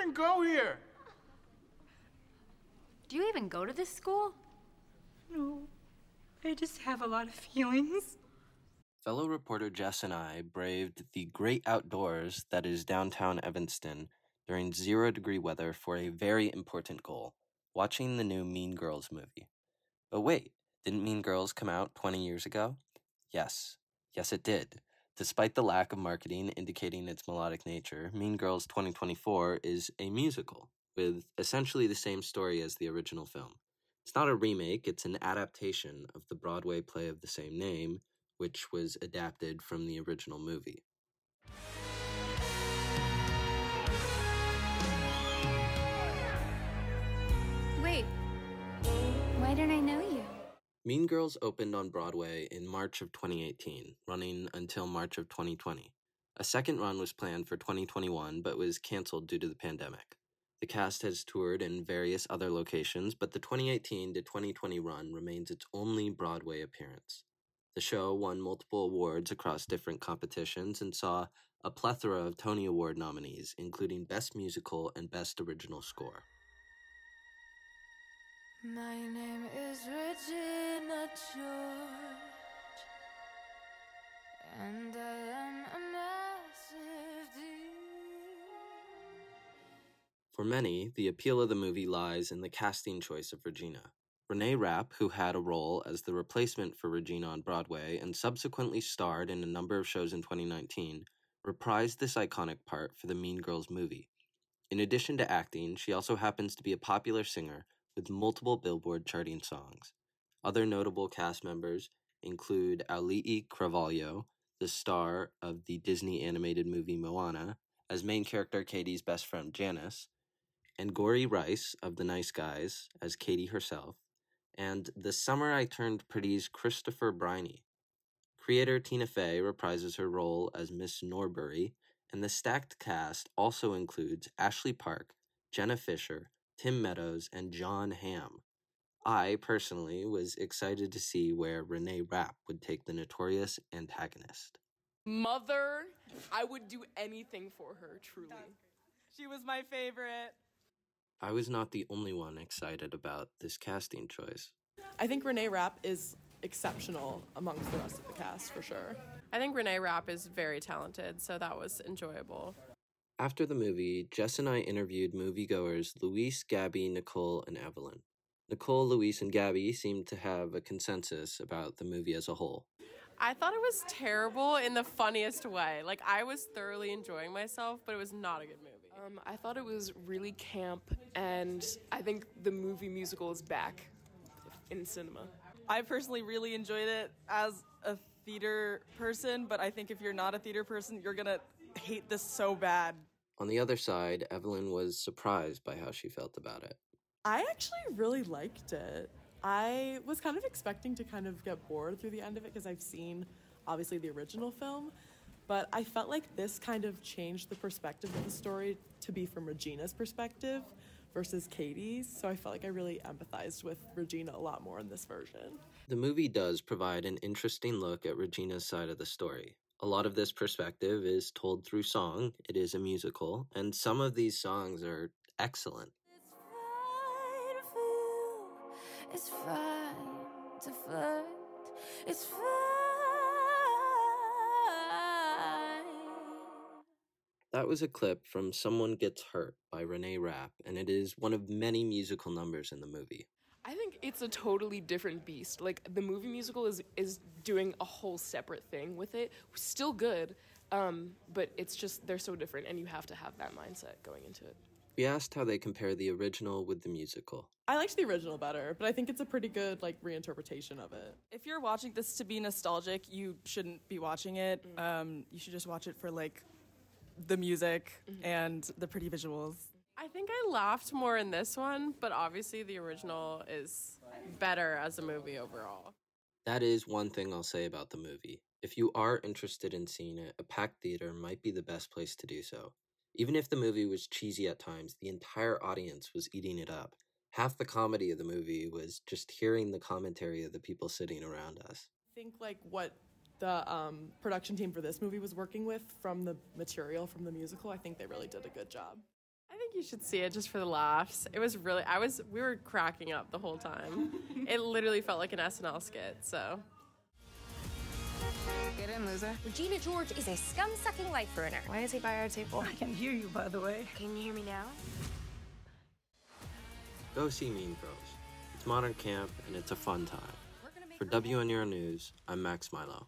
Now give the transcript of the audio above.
even go here. Do you even go to this school? No. I just have a lot of feelings. Fellow reporter Jess and I braved the great outdoors that is downtown Evanston during zero degree weather for a very important goal watching the new Mean Girls movie. But wait, didn't Mean Girls come out 20 years ago? Yes, yes, it did. Despite the lack of marketing indicating its melodic nature, Mean Girls 2024 is a musical with essentially the same story as the original film. It's not a remake, it's an adaptation of the Broadway play of the same name, which was adapted from the original movie. Wait, why don't I know you? Mean Girls opened on Broadway in March of 2018, running until March of 2020. A second run was planned for 2021 but was canceled due to the pandemic. The cast has toured in various other locations, but the 2018 to 2020 run remains its only Broadway appearance. The show won multiple awards across different competitions and saw a plethora of Tony Award nominees, including Best Musical and Best Original Score. My name is For many, the appeal of the movie lies in the casting choice of Regina. Renee Rapp, who had a role as the replacement for Regina on Broadway and subsequently starred in a number of shows in 2019, reprised this iconic part for the Mean Girls movie. In addition to acting, she also happens to be a popular singer with multiple Billboard charting songs. Other notable cast members include Auli'i Cravalho, the star of the Disney animated movie Moana, as main character Cady's best friend Janice, and Angourie Rice of The Nice Guys as Cady herself, and The Summer I Turned Pretty's Christopher Briney. Creator Tina Fey reprises her role as Miss Norbury, and the stacked cast also includes Ashley Park, Jenna Fischer, Tim Meadows, and Jon Hamm. I personally was excited to see where Renee Rapp would take the notorious antagonist. Mother, I would do anything for her, truly. She was my favorite. I was not the only one excited about this casting choice. I think Renee Rapp is exceptional amongst the rest of the cast for sure. I think Renee Rapp is very talented, so that was enjoyable. After the movie, Jess and I interviewed moviegoers Luis, Gabby, Nicole, and Evelyn. Nicole, Luis, and Gabby seemed to have a consensus about the movie as a whole. I thought it was terrible in the funniest way. Like, I was thoroughly enjoying myself, but it was not a good movie. Um, I thought it was really camp, and I think the movie musical is back in cinema. I personally really enjoyed it as a theater person, but I think if you're not a theater person, you're gonna hate this so bad. On the other side, Evelyn was surprised by how she felt about it. I actually really liked it. I was kind of expecting to kind of get bored through the end of it because I've seen obviously the original film, but I felt like this kind of changed the perspective of the story to be from Regina's perspective versus Cady's. So I felt like I really empathized with Regina a lot more in this version. The movie does provide an interesting look at Regina's side of the story. A lot of this perspective is told through song, it is a musical, and some of these songs are excellent. It's fine to flirt. It's fine. That was a clip from Someone Gets Hurt by Renee Rapp, and it is one of many musical numbers in the movie. I think it's a totally different beast. Like the movie musical is is doing a whole separate thing with it. Still good, um, but it's just they're so different, and you have to have that mindset going into it. We asked how they compare the original with the musical. I liked the original better, but I think it's a pretty good like reinterpretation of it. If you're watching this to be nostalgic, you shouldn't be watching it. Um, you should just watch it for like the music mm-hmm. and the pretty visuals. I think I laughed more in this one, but obviously the original is better as a movie overall. That is one thing I'll say about the movie. If you are interested in seeing it, a packed theater might be the best place to do so. Even if the movie was cheesy at times, the entire audience was eating it up. Half the comedy of the movie was just hearing the commentary of the people sitting around us. I think like what the um, production team for this movie was working with from the material from the musical, I think they really did a good job. I think you should see it just for the laughs. It was really, I was, we were cracking up the whole time. it literally felt like an SNL skit, so. Get in, loser. Regina George is a scum-sucking life ruiner. Why is he by our table? I can hear you, by the way. Can you hear me now? Go see Mean Girls. It's modern camp and it's a fun time. For WNUR News, I'm Max Milo.